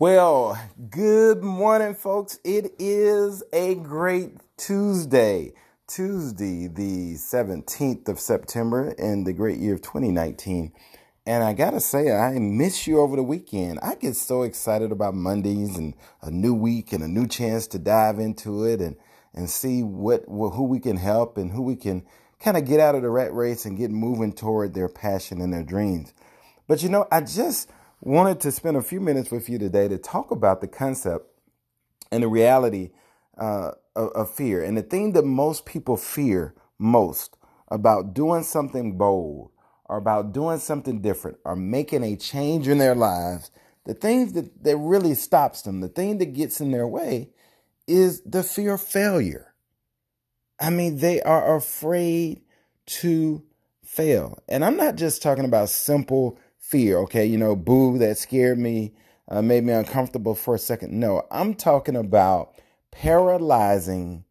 Well, good morning, folks. It is a great Tuesday. Tuesday, the 17th of September in the great year of 2019. And I gotta say, I miss you over the weekend. I get so excited about Mondays and a new week and a new chance to dive into it and, and see what, who we can help and who we can kind of get out of the rat race and get moving toward their passion and their dreams. But you know, I just, wanted to spend a few minutes with you today to talk about the concept and the reality uh, of, of fear. And the thing that most people fear most about doing something bold or about doing something different or making a change in their lives, the thing that, that really stops them, the thing that gets in their way is the fear of failure. I mean, they are afraid to fail. And I'm not just talking about simple fear. Okay, you know, boo, that scared me, uh, made me uncomfortable for a second. No, I'm talking about paralyzing,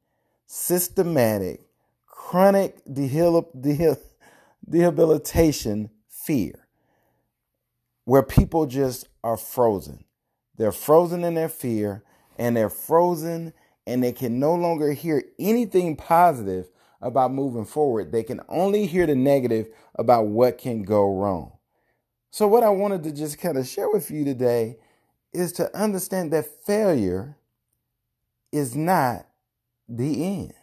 systematic, chronic dehabil- dehabil- debilitation fear, where people just are frozen. They're frozen in their fear and they're frozen and they can no longer hear anything positive about moving forward. They can only hear the negative about what can go wrong. So, what I wanted to just kind of share with you today is to understand that failure is not the end.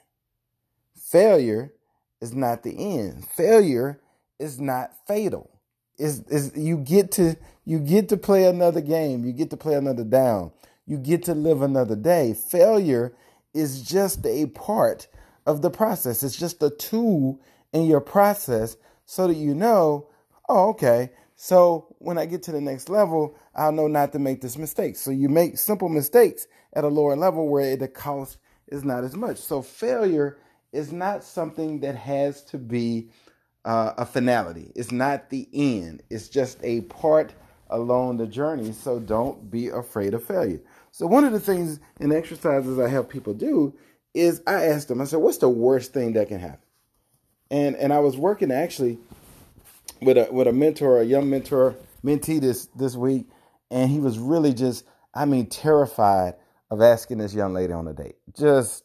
Failure is not the end. Failure is not fatal. Is is you get to you get to play another game. You get to play another down. You get to live another day. Failure is just a part of the process. It's just a tool in your process so that you know, oh, okay, so when I get to the next level, I'll know not to make this mistake. So you make simple mistakes at a lower level where the cost is not as much. So failure is not something that has to be uh, a finality. It's not the end. It's just a part along the journey. So don't be afraid of failure. So one of the things in exercises I help people do is I ask them, I said, what's the worst thing that can happen? And and I was working actually with a with a mentor, a young mentor, mentee this this week, and he was really just, I mean, terrified of asking this young lady on a date. Just,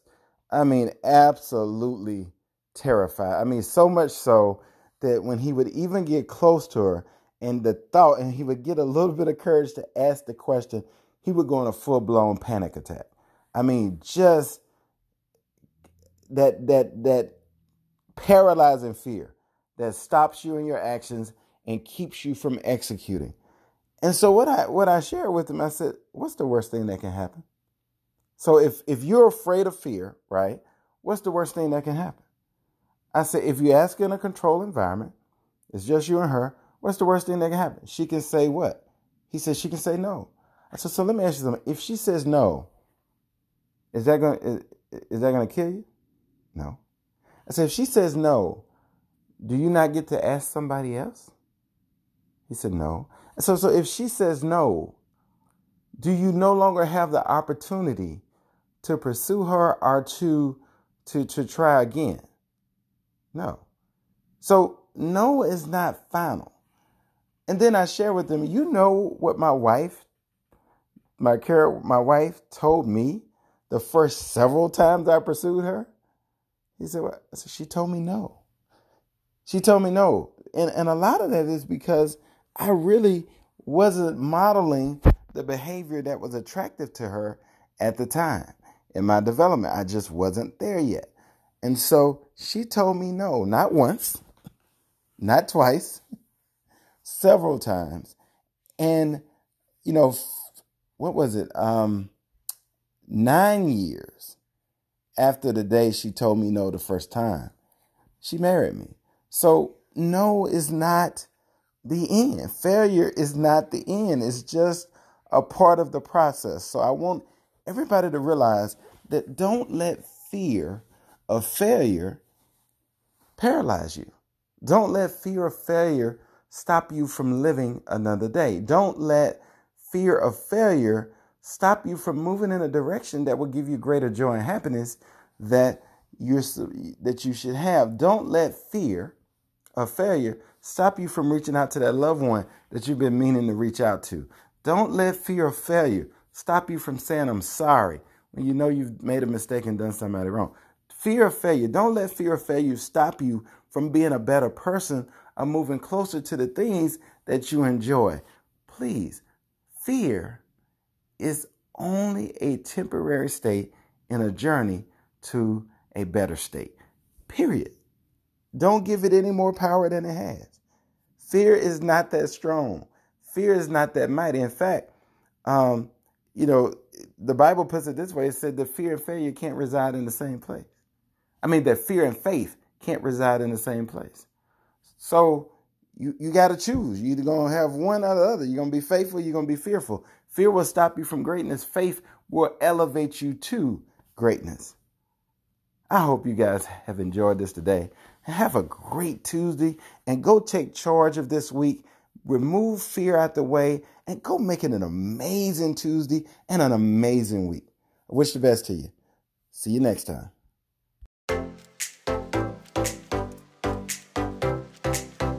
I mean, absolutely terrified. I mean, so much so that when he would even get close to her, and the thought, and he would get a little bit of courage to ask the question, he would go in a full blown panic attack. I mean, just that that that paralyzing fear that stops you in your actions and keeps you from executing. And so what I what I shared with him, I said, what's the worst thing that can happen? So if if you're afraid of fear, right? What's the worst thing that can happen? I said, if you ask in a controlled environment, it's just you and her, what's the worst thing that can happen? She can say what? He said she can say no. I said, so let me ask you something. If she says no, is that gonna is, is that gonna kill you? No. I said, if she says no, do you not get to ask somebody else? He said, No. So, so if she says no, do you no longer have the opportunity to pursue her or to, to, to try again? No. So, no is not final. And then I share with them, you know what my wife, my care, my wife told me the first several times I pursued her? He said, well, said, she told me no. She told me no. And, and a lot of that is because I really wasn't modeling the behavior that was attractive to her at the time in my development. I just wasn't there yet. And so she told me no, not once, not twice, several times. And, you know, what was it? Um, nine years after the day she told me no the first time, she married me. So, no is not the end. Failure is not the end. It's just a part of the process. So, I want everybody to realize that don't let fear of failure paralyze you. Don't let fear of failure stop you from living another day. Don't let fear of failure stop you from moving in a direction that will give you greater joy and happiness that you're that you should have. Don't let fear of failure stop you from reaching out to that loved one that you've been meaning to reach out to. Don't let fear of failure stop you from saying I'm sorry when you know you've made a mistake and done somebody wrong. Fear of failure. Don't let fear of failure stop you from being a better person or moving closer to the things that you enjoy. Please, fear is only a temporary state in a journey to a better state. Period. Don't give it any more power than it has. Fear is not that strong. Fear is not that mighty. In fact, um, you know, the Bible puts it this way it said that fear and failure can't reside in the same place. I mean, that fear and faith can't reside in the same place. So you, you got to choose. You're either going to have one or the other. You're going to be faithful, you're going to be fearful. Fear will stop you from greatness, faith will elevate you to greatness. I hope you guys have enjoyed this today. Have a great Tuesday and go take charge of this week. Remove fear out the way and go make it an amazing Tuesday and an amazing week. I wish the best to you. See you next time.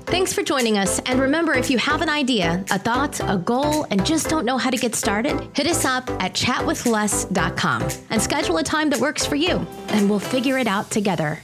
Thanks for joining us. And remember, if you have an idea, a thought, a goal, and just don't know how to get started, hit us up at chatwithless.com and schedule a time that works for you, and we'll figure it out together.